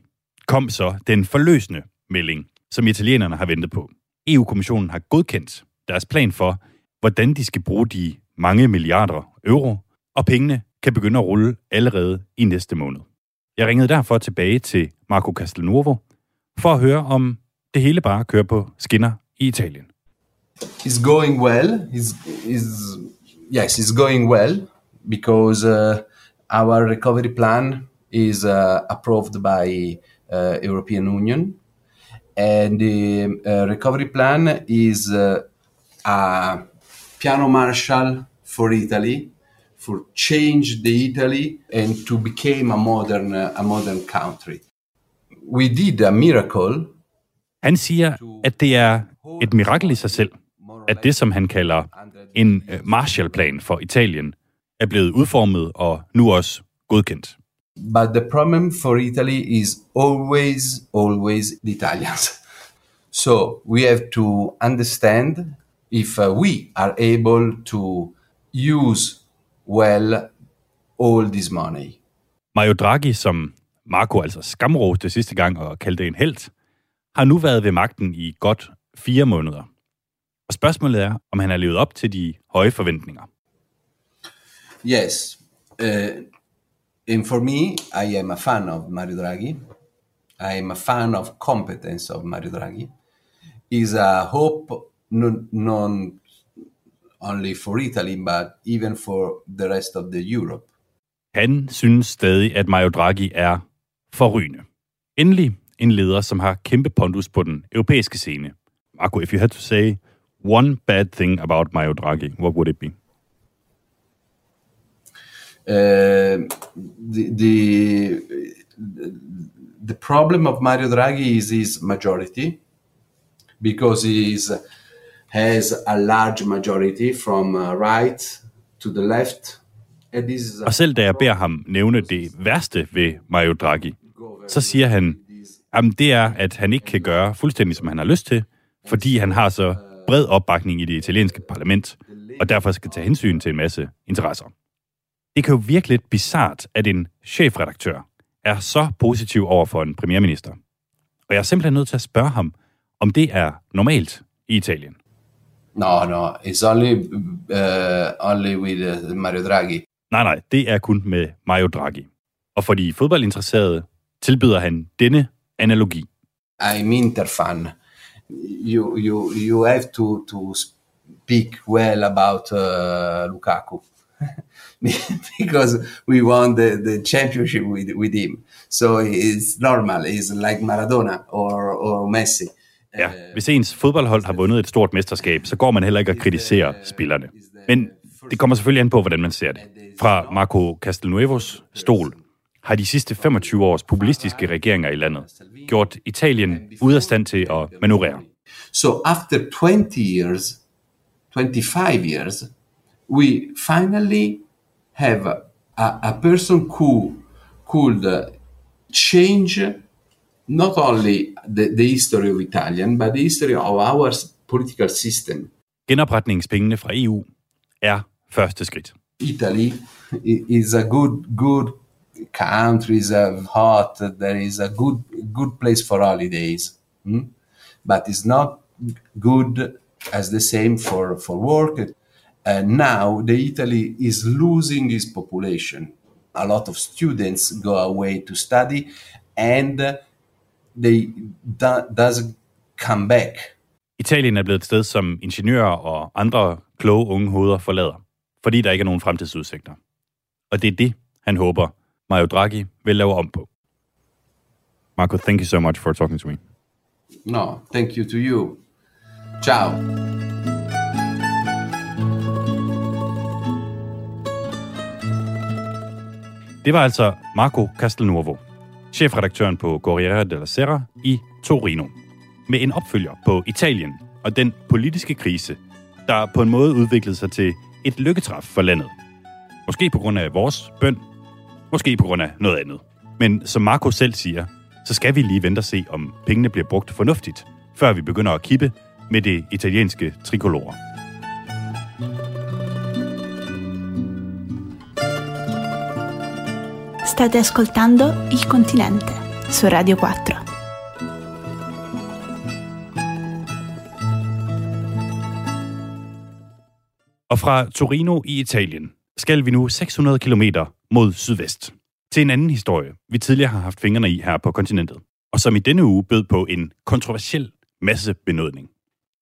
kom så den forløsende melding, som italienerne har ventet på. EU-kommissionen har godkendt deres plan for, hvordan de skal bruge de mange milliarder euro, og pengene kan begynde at rulle allerede i næste måned. Jeg ringede derfor tilbage til Marco Castelnuovo for at høre om det hele bare kører på skinner i Italien. It's going well. It's, it's, yes, it's going well because uh, our recovery plan is uh, approved by uh, European Union, and the uh, recovery plan is uh, a piano Marshall for Italy for change the Italy and to become a modern uh, a modern country. We did a miracle. Han siger, at det er et mirakel i sig selv, at det, som han kalder en øh, Marshallplan for Italien, er blevet udformet og nu også godkendt. But the problem for Italy is always, always the Italians. So we have to understand if uh, we are able to use well all this money. Mario Draghi, som Marco altså skamroste sidste gang og kaldte en held, har nu været ved magten i godt fire måneder. Og spørgsmålet er, om han har levet op til de høje forventninger. Yes. Uh, and for me, I am a fan of Mario Draghi. I am a fan of competence of Mario Draghi. Is a hope non, non only for Italy, but even for the rest of the Europe. Han synes stadig, at Mario Draghi er forrygende. Endelig en leder, som har kæmpe pondus på den europæiske scene. Marco, if you had to say one bad thing about Mario Draghi, what would it be? Uh, the, the the problem of Mario Draghi is his majority because he is, has a large majority from uh, right to the left. Og selv da jeg beder ham nævne det værste ved Mario Draghi, så siger han, at det er, at han ikke kan gøre fuldstændig, som han har lyst til, fordi han har så bred opbakning i det italienske parlament, og derfor skal tage hensyn til en masse interesser. Det kan jo virke lidt bizart, at en chefredaktør er så positiv over for en premierminister. Og jeg er simpelthen nødt til at spørge ham, om det er normalt i Italien. No, no, it's only uh, only with uh, Mario Draghi. Nej, nej, det er kun med Mario Draghi. Og for de fodboldinteresserede tilbyder han denne analogi. I'm Inter-fan. You, you, you have to, to speak well about uh, Lukaku because we won the, the championship with, with him. So it's normal. It's like Maradona or, or Messi. Ja, hvis ens fodboldhold har vundet et stort mesterskab, så går man heller ikke og kritiserer spillerne. Men det kommer selvfølgelig an på, hvordan man ser det. Fra Marco Castelnuevos stol har de sidste 25 års populistiske regeringer i landet gjort Italien ude af stand til at manøvrere. So after 20 years, 25 years, we finally have a, a person who could change not only the, the history of Italian, but the history of our political system. Genopretningspengene fra EU er første skridt. Italy is a good, good country, is a hot, there is a good, good place for holidays. hmm? But it's not good as the same for, for work. And now the Italy is losing its population. A lot of students go away to study and they do, doesn't come back. Italien er blevet et sted, som ingeniører og andre kloge unge hoveder forlader, fordi der ikke er nogen fremtidsudsigter. Og det er det, han håber, Mario Draghi vil lave om på. Marco, thank you so much for talking to me. No, thank you to you. Ciao. Det var altså Marco Castelnuovo, chefredaktøren på Corriere della Sera i Torino, med en opfølger på Italien og den politiske krise, der på en måde udviklede sig til et lykketræf for landet. Måske på grund af vores bøn, måske på grund af noget andet. Men som Marco selv siger, så skal vi lige vente og se, om pengene bliver brugt fornuftigt, før vi begynder at kippe med det italienske tricolore. State ascoltando Il Continente su Radio 4. Og fra Torino i Italien skal vi nu 600 km mod sydvest. Til en anden historie, vi tidligere har haft fingrene i her på kontinentet. Og som i denne uge bød på en kontroversiel massebenødning.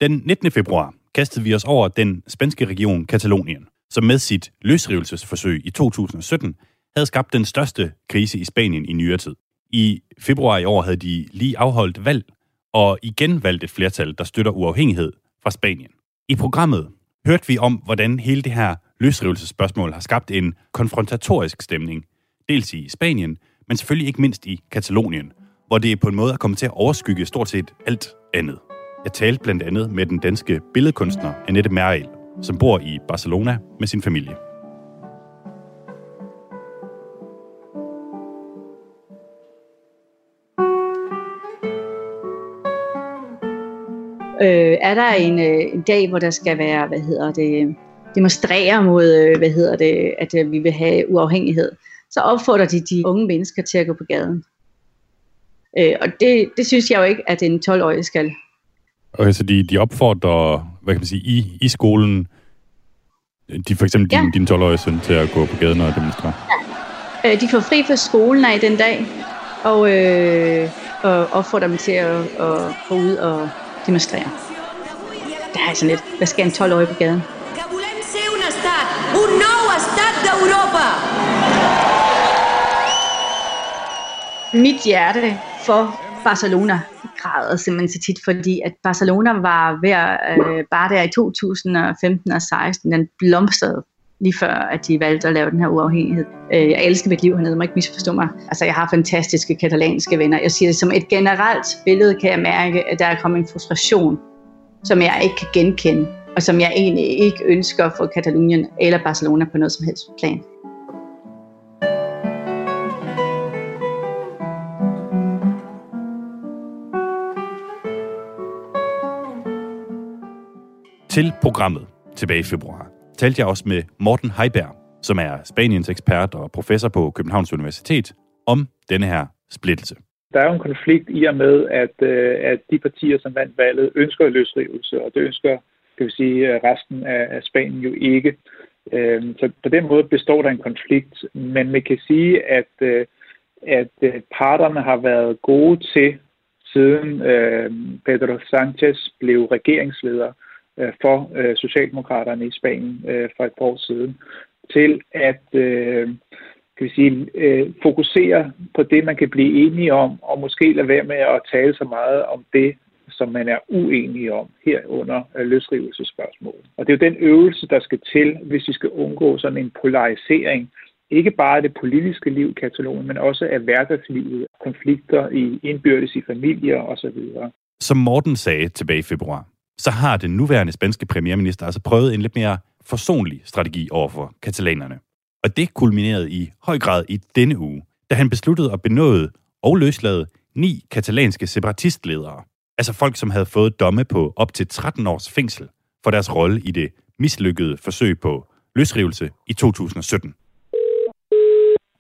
Den 19. februar kastede vi os over den spanske region Katalonien, som med sit løsrivelsesforsøg i 2017 havde skabt den største krise i Spanien i nyere tid. I februar i år havde de lige afholdt valg, og igen valgt et flertal, der støtter uafhængighed fra Spanien. I programmet hørte vi om, hvordan hele det her løsrivelsesspørgsmål har skabt en konfrontatorisk stemning, dels i Spanien, men selvfølgelig ikke mindst i Katalonien, hvor det på en måde er kommet til at overskygge stort set alt andet. Jeg talte blandt andet med den danske billedkunstner Annette Merriel, som bor i Barcelona med sin familie. Er der en, øh, en dag, hvor der skal være, hvad hedder det, demonstrere mod, øh, hvad hedder det, at øh, vi vil have uafhængighed, så opfordrer de de unge mennesker til at gå på gaden. Øh, og det, det synes jeg jo ikke, at en 12-årig skal. Okay, så de, de opfordrer, hvad kan man sige, i, i skolen, de for eksempel ja. din, din 12-årige søn til at gå på gaden og demonstrere? Ja. Øh, de får fri fra skolen af den dag, og, øh, og opfordrer dem til at, at gå ud og demonstrere. Det er sådan lidt, hvad skal en 12-årig på gaden? un estat, un nou estat d'Europa! Mit hjerte for Barcelona græder simpelthen så tit, fordi at Barcelona var ved øh, bare der i 2015 og 16, den blomstrede lige før, at de valgte at lave den her uafhængighed. Øh, jeg elsker mit liv hernede, må ikke misforstå mig. Altså, jeg har fantastiske katalanske venner. Jeg siger det som et generelt billede, kan jeg mærke, at der er kommet en frustration, som jeg ikke kan genkende, og som jeg egentlig ikke ønsker for Katalonien eller Barcelona på noget som helst plan. Til programmet tilbage i februar talte jeg også med Morten Heiberg, som er Spaniens ekspert og professor på Københavns Universitet, om denne her splittelse. Der er jo en konflikt i og med, at, øh, at de partier, som vandt valget, ønsker løsrivelse, og det ønsker kan vi sige, øh, resten af, Spanien jo ikke. Øh, så på den måde består der en konflikt, men man kan sige, at, at parterne har været gode til, siden Pedro Sanchez blev regeringsleder, for Socialdemokraterne i Spanien for et par år siden, til at kan vi sige, øh, fokusere på det, man kan blive enige om, og måske lade være med at tale så meget om det, som man er uenige om herunder øh, løsrivelsespørgsmål. Og det er jo den øvelse, der skal til, hvis vi skal undgå sådan en polarisering, ikke bare af det politiske liv i Katalonien, men også af hverdagslivet, konflikter i indbyrdes i familier osv. Som Morten sagde tilbage i februar, så har den nuværende spanske premierminister altså prøvet en lidt mere forsonlig strategi over for katalanerne. Og det kulminerede i høj grad i denne uge, da han besluttede at benåde og løslade ni katalanske separatistledere. Altså folk, som havde fået domme på op til 13 års fængsel for deres rolle i det mislykkede forsøg på løsrivelse i 2017.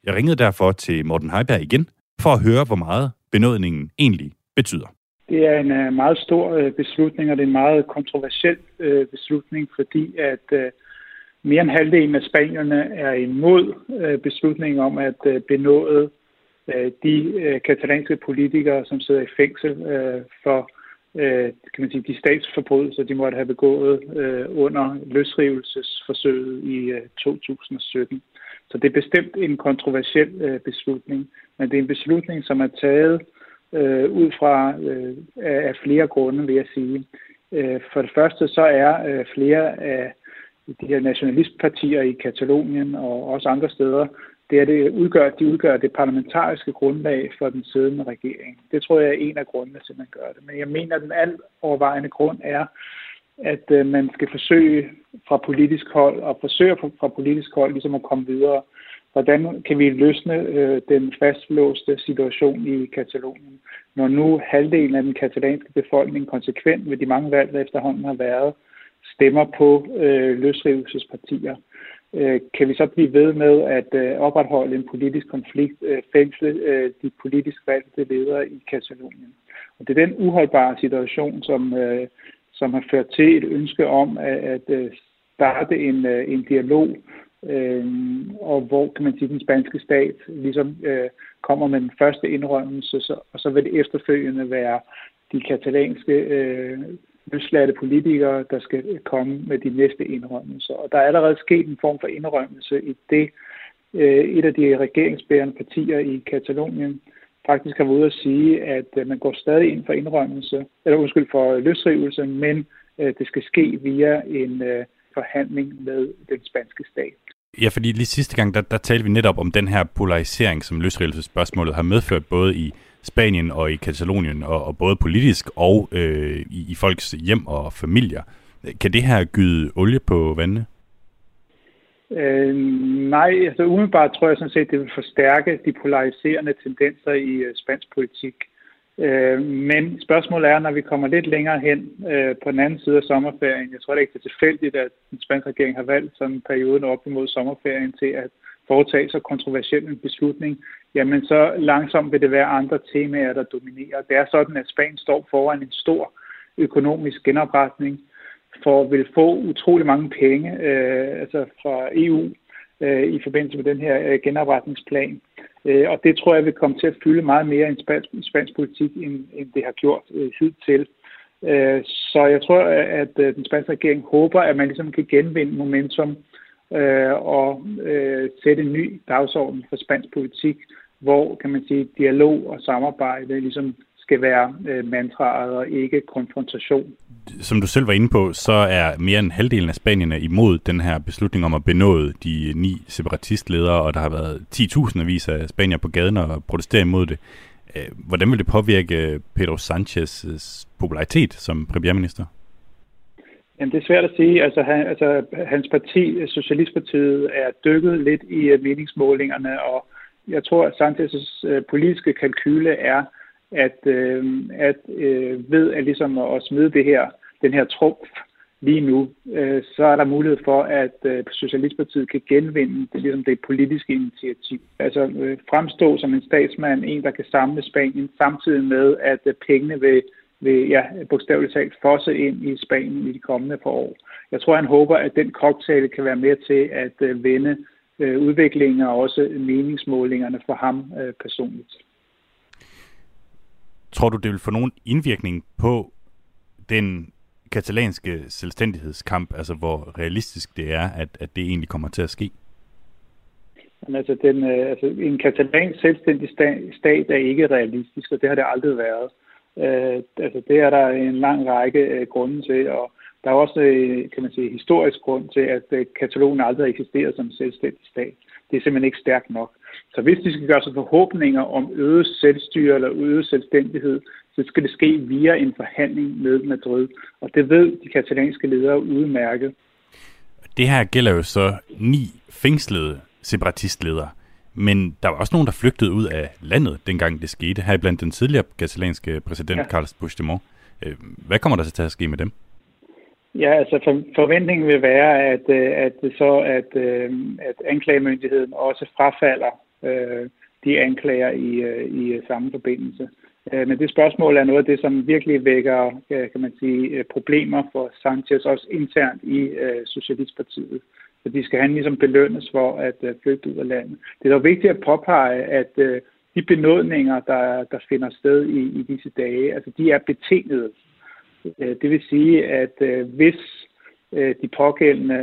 Jeg ringede derfor til Morten Heiberg igen, for at høre, hvor meget benådningen egentlig betyder. Det er en øh, meget stor øh, beslutning, og det er en meget kontroversiel øh, beslutning, fordi at mere end halvdelen af spanierne er imod øh, beslutningen om at øh, benåde øh, de katalanske politikere, som sidder i fængsel for kan man sige, de statsforbrydelser, de måtte have begået under løsrivelsesforsøget i 2017. Så det er bestemt en kontroversiel beslutning, men det er en beslutning, som er taget øh, ud fra øh, af flere grunde, vil jeg sige. Øh, for det første så er øh, flere af de her nationalistpartier i Katalonien og også andre steder, det er det udgør, de udgør det parlamentariske grundlag for den siddende regering. Det tror jeg er en af grundene til, at man gør det. Men jeg mener, at den alt overvejende grund er, at øh, man skal forsøge fra politisk hold, og forsøge fra politisk hold ligesom at komme videre hvordan kan vi løsne øh, den fastlåste situation i Katalonien, når nu halvdelen af den katalanske befolkning konsekvent ved de mange valg, der efterhånden har været, stemmer på øh, løsrivelsespartier. Øh, kan vi så blive ved med at øh, opretholde en politisk konflikt, øh, fængsle øh, de politisk valgte ledere i Katalonien? Og det er den uholdbare situation, som, øh, som har ført til et ønske om at, at øh, starte en, øh, en dialog øh, og hvor kan man sige, den spanske stat ligesom øh, kommer med den første indrømmelse, så, og så vil det efterfølgende være de katalanske øh, løsladte politikere, der skal komme med de næste indrømmelser. Og der er allerede sket en form for indrømmelse i det, øh, et af de regeringsbærende partier i Katalonien faktisk har været ude at sige, at øh, man går stadig ind for indrømmelse, eller undskyld for øh, løsrivelse, men det skal ske via en forhandling med den spanske stat. Ja, fordi lige sidste gang, der, der talte vi netop om den her polarisering, som løsrivelsesspørgsmålet har medført både i Spanien og i Katalonien, og, og både politisk og øh, i, i folks hjem og familier. Kan det her gyde olie på vandene? Øh, nej, altså umiddelbart tror jeg sådan set, det vil forstærke de polariserende tendenser i øh, spansk politik. Øh, men spørgsmålet er, når vi kommer lidt længere hen øh, på den anden side af sommerferien, jeg tror det ikke, det er tilfældigt, at den spanske regering har valgt sådan perioden op imod sommerferien til at foretage så kontroversiel en beslutning, jamen så langsomt vil det være andre temaer, der dominerer. Det er sådan, at Spanien står foran en stor økonomisk genopretning, for vil få utrolig mange penge øh, altså fra EU øh, i forbindelse med den her øh, genopretningsplan. Øh, og det tror jeg vil komme til at fylde meget mere i spansk, spansk politik, end, end det har gjort øh, hidtil. Øh, så jeg tror, at øh, den spanske regering håber, at man ligesom kan genvinde momentum øh, og øh, sætte en ny dagsorden for spansk politik, hvor kan man sige dialog og samarbejde ligesom skal være øh, mantraet og ikke konfrontation. Som du selv var inde på, så er mere end halvdelen af spanierne imod den her beslutning om at benåde de ni separatistledere, og der har været 10.000 vis af spanier på gaden og protesterer imod det. Øh, hvordan vil det påvirke Pedro Sanchez' popularitet som premierminister? Jamen, det er svært at sige. Altså, han, altså, hans parti, Socialistpartiet, er dykket lidt i øh, meningsmålingerne, og jeg tror, at Sanchez' øh, politiske kalkyle er, at, øh, at øh, ved at, ligesom at smide det her, den her trumf lige nu, øh, så er der mulighed for, at øh, Socialistpartiet kan genvinde det, ligesom det politiske initiativ. Altså øh, fremstå som en statsmand, en der kan samle Spanien, samtidig med, at øh, pengene vil, vil ja, bogstaveligt talt fosse ind i Spanien i de kommende par år. Jeg tror, han håber, at den cocktail kan være med til at øh, vende øh, udviklingen og også meningsmålingerne for ham øh, personligt. Tror du, det vil få nogen indvirkning på den katalanske selvstændighedskamp, altså hvor realistisk det er, at, at det egentlig kommer til at ske? Jamen, altså, den, altså, en katalansk selvstændig stat er ikke realistisk, og det har det aldrig været. Øh, altså, det er der en lang række øh, grunde til, og der er også, øh, kan man sige, historisk grund til, at øh, Katalonien aldrig har eksisteret som selvstændig stat. Det er simpelthen ikke stærkt nok. Så hvis de skal gøre sig forhåbninger om øget selvstyre eller øget selvstændighed, så skal det ske via en forhandling med Madrid. Og det ved de katalanske ledere udmærket. Det her gælder jo så ni fængslede separatistledere. Men der var også nogen, der flygtede ud af landet, dengang det skete. Her blandt den tidligere katalanske præsident, ja. Carles Puigdemont. Øh, hvad kommer der så til at ske med dem? Ja, altså for, forventningen vil være, at, øh, at, så, at, øh, at anklagemyndigheden også frafalder øh, de anklager i, i samme forbindelse. Men det spørgsmål er noget af det, som virkelig vækker kan man sige, problemer for Sanchez, også internt i Socialistpartiet. Så de skal han ligesom belønnes for at øh, flygte ud af landet. Det er dog vigtigt at påpege, at øh, de benådninger, der, der finder sted i, i disse dage, altså de er betingede. Øh, det vil sige, at øh, hvis øh, de pågældende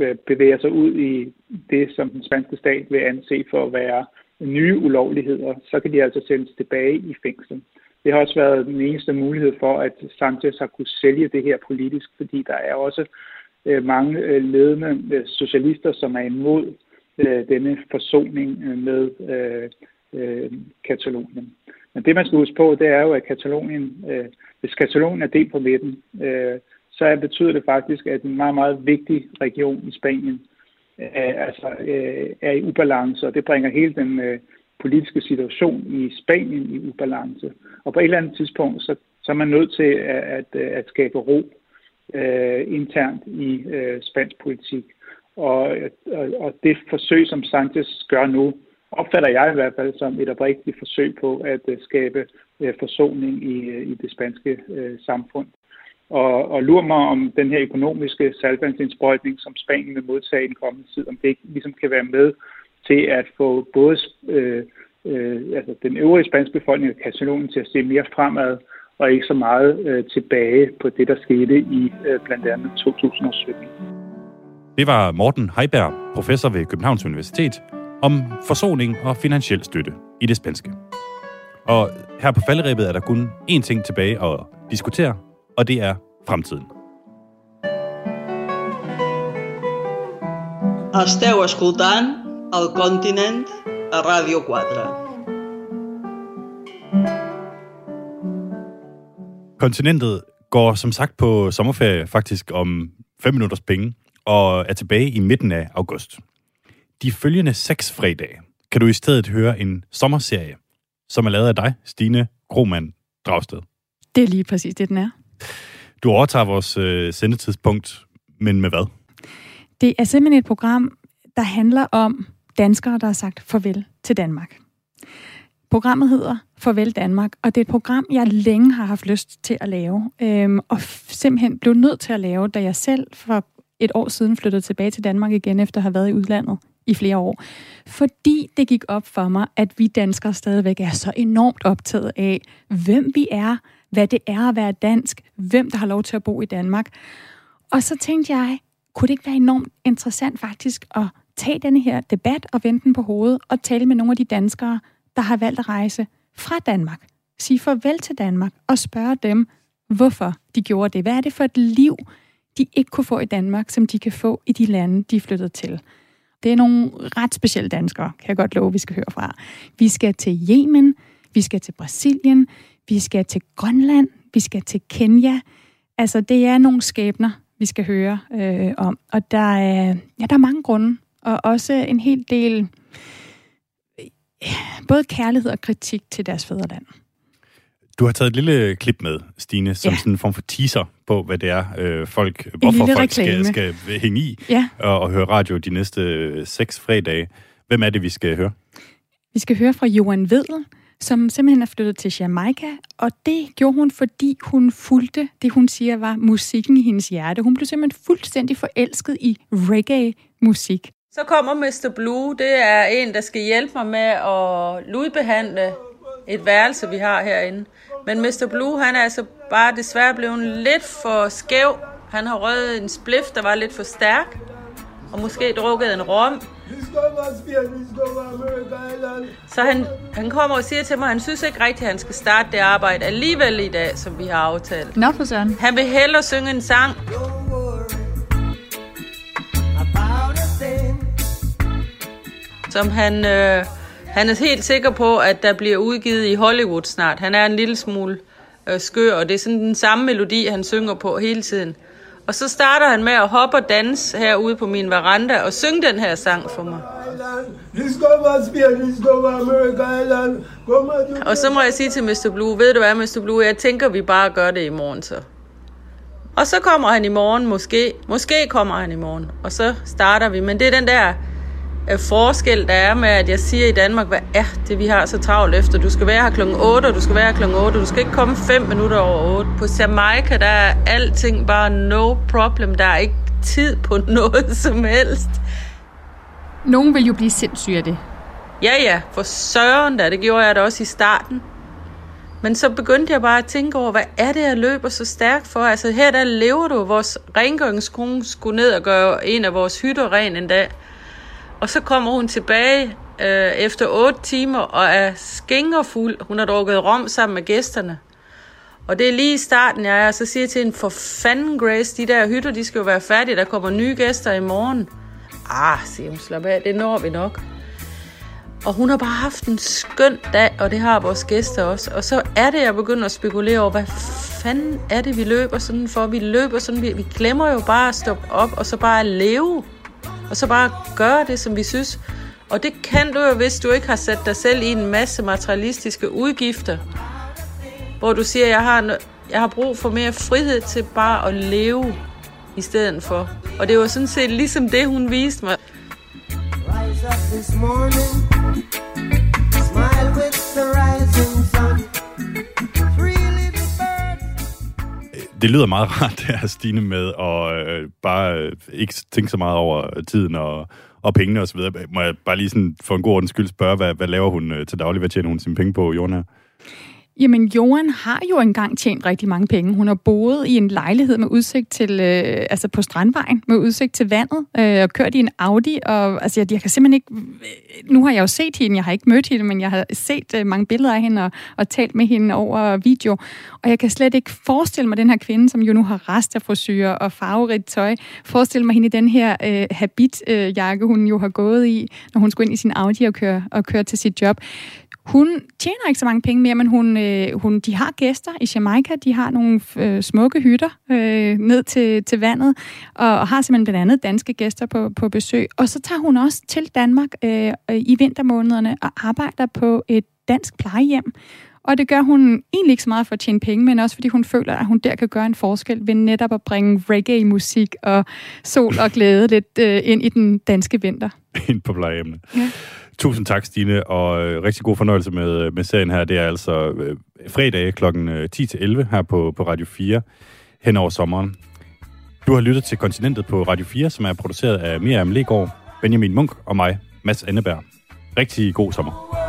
øh, bevæger sig ud i det, som den spanske stat vil anse for at være nye ulovligheder, så kan de altså sendes tilbage i fængsel. Det har også været den eneste mulighed for, at Sanchez har kunne sælge det her politisk, fordi der er også Øh, mange øh, ledende øh, socialister, som er imod denne forsoning med Katalonien. Men det, man skal huske på, det er jo, at Katalonien hvis Katalonien er delt på midten, øh, så betyder det faktisk, at en meget, meget vigtig region i Spanien øh, altså, øh, er i ubalance, og det bringer hele den øh, politiske situation i Spanien i ubalance. Og på et eller andet tidspunkt, så, så er man nødt til at, at, at skabe ro øh, internt i øh, spansk politik. Og, og, og det forsøg, som Sanchez gør nu, opfatter jeg i hvert fald som et oprigtigt forsøg på at øh, skabe øh, forsoning i, øh, i det spanske øh, samfund. Og, og lurer mig om den her økonomiske salgvandsindsprøjtning, som Spanien vil modtage i den kommende tid, om det ikke ligesom kan være med til at få både øh, øh, altså den øvrige spanske befolkning og Katalonien til at se mere fremad, og ikke så meget øh, tilbage på det, der skete i øh, blandt andet 2017. Det var Morten Heiberg, professor ved Københavns Universitet, om forsoning og finansiel støtte i det spanske. Og her på falderæbet er der kun én ting tilbage at diskutere, og det er fremtiden. Esteu escoltant el continent a Ràdio 4. Kontinentet går som sagt på sommerferie faktisk om 5 minutters penge, og er tilbage i midten af august. De følgende seks fredage kan du i stedet høre en sommerserie, som er lavet af dig, Stine Krohmann Dragsted. Det er lige præcis det, den er. Du overtager vores øh, sendetidspunkt, men med hvad? Det er simpelthen et program, der handler om danskere, der har sagt farvel til Danmark. Programmet hedder Farvel Danmark, og det er et program, jeg længe har haft lyst til at lave, øhm, og simpelthen blev nødt til at lave, da jeg selv for et år siden flyttede tilbage til Danmark igen, efter at have været i udlandet i flere år. Fordi det gik op for mig, at vi danskere stadigvæk er så enormt optaget af, hvem vi er, hvad det er at være dansk, hvem der har lov til at bo i Danmark. Og så tænkte jeg, kunne det ikke være enormt interessant faktisk at tage denne her debat og vende den på hovedet og tale med nogle af de danskere, der har valgt at rejse fra Danmark. Sige farvel til Danmark og spørge dem, hvorfor de gjorde det. Hvad er det for et liv, de ikke kunne få i Danmark, som de kan få i de lande, de er flyttet til? Det er nogle ret specielle danskere, kan jeg godt love, vi skal høre fra. Vi skal til Yemen, vi skal til Brasilien, vi skal til Grønland, vi skal til Kenya. Altså, det er nogle skæbner, vi skal høre øh, om. Og der er, ja, der er mange grunde, og også en hel del både kærlighed og kritik til deres fædreland. Du har taget et lille klip med, Stine, som ja. sådan en form for teaser på, hvad det er, øh, folk, en hvorfor folk skal, skal hænge i ja. og, og høre radio de næste øh, seks fredage. Hvem er det, vi skal høre? Vi skal høre fra Johan Vedel, som simpelthen er flyttet til Jamaica, og det gjorde hun, fordi hun fulgte det, hun siger var musikken i hendes hjerte. Hun blev simpelthen fuldstændig forelsket i reggae-musik. Så kommer Mr. Blue. Det er en, der skal hjælpe mig med at ludbehandle et værelse, vi har herinde. Men Mr. Blue, han er altså bare desværre blevet lidt for skæv. Han har røget en spliff, der var lidt for stærk. Og måske drukket en rom. Så han, han kommer og siger til mig, at han synes ikke rigtigt, at han skal starte det arbejde alligevel i dag, som vi har aftalt. Nå for sådan. Han vil hellere synge en sang. Som han, øh, han er helt sikker på, at der bliver udgivet i Hollywood snart. Han er en lille smule øh, skør, og det er sådan den samme melodi, han synger på hele tiden. Og så starter han med at hoppe og danse herude på min veranda og synge den her sang for mig. Og så må jeg sige til Mr. Blue, ved du hvad Mr. Blue, jeg tænker vi bare gør det i morgen så. Og så kommer han i morgen, måske. Måske kommer han i morgen. Og så starter vi. Men det er den der forskel, der er med, at jeg siger i Danmark, hvad er det, vi har så travlt efter? Du skal være her kl. 8, og du skal være her kl. 8, du skal ikke komme 5 minutter over 8. På Jamaica, der er alting bare no problem. Der er ikke tid på noget som helst. Nogen vil jo blive sindssyge af det. Ja, ja, for søren da, det gjorde jeg da også i starten. Men så begyndte jeg bare at tænke over, hvad er det, jeg løber så stærkt for? Altså her der lever du, vores rengøringskone skulle ned og gøre en af vores hytter ren en dag. Og så kommer hun tilbage øh, efter 8 timer og er skængerfuld. Hun har drukket rom sammen med gæsterne. Og det er lige i starten, jeg er, så siger jeg til hende, for fanden Grace, de der hytter, de skal jo være færdige, der kommer nye gæster i morgen. Ah, siger hun, slap af, det når vi nok. Og hun har bare haft en skøn dag, og det har vores gæster også. Og så er det, jeg begynder at spekulere over, hvad fanden er det, vi løber sådan for? Vi løber sådan, vi, vi glemmer jo bare at stoppe op, og så bare leve og så bare gøre det, som vi synes. Og det kan du jo, hvis du ikke har sat dig selv i en masse materialistiske udgifter, hvor du siger, jeg har, jeg har brug for mere frihed til bare at leve i stedet for. Og det var sådan set ligesom det, hun viste mig. Rise up this morning, det lyder meget rart, det her Stine, med at øh, bare øh, ikke tænke så meget over tiden og, og pengene osv. Må jeg bare lige sådan for en god ordens skyld spørge, hvad, hvad laver hun øh, til daglig? Hvad tjener hun sine penge på, Jona? Jamen, Johan har jo engang tjent rigtig mange penge. Hun har boet i en lejlighed med udsigt til, øh, altså på Strandvejen, med udsigt til vandet, øh, og kørt i en Audi, og altså, jeg, jeg kan simpelthen ikke... Øh, nu har jeg jo set hende, jeg har ikke mødt hende, men jeg har set øh, mange billeder af hende og, og talt med hende over video, og jeg kan slet ikke forestille mig den her kvinde, som jo nu har rest af frisyrer og farverigt tøj, forestille mig hende i den her øh, habitjakke, øh, hun jo har gået i, når hun skulle ind i sin Audi og køre, og køre til sit job. Hun tjener ikke så mange penge mere, men hun, øh, hun, de har gæster i Jamaica. De har nogle øh, smukke hytter øh, ned til, til vandet, og, og har simpelthen blandt andet danske gæster på, på besøg. Og så tager hun også til Danmark øh, i vintermånederne og arbejder på et dansk plejehjem. Og det gør hun egentlig ikke så meget for at tjene penge, men også fordi hun føler, at hun der kan gøre en forskel ved netop at bringe reggae-musik og sol og glæde lidt øh, ind i den danske vinter. Ind på plejehjemmene. Ja. Tusind tak, Stine, og øh, rigtig god fornøjelse med, øh, med serien her. Det er altså øh, fredag kl. 10-11 øh, her på, på Radio 4 hen over sommeren. Du har lyttet til Kontinentet på Radio 4, som er produceret af Miriam Legård, Benjamin Munk og mig, Mads Anneberg. Rigtig god sommer.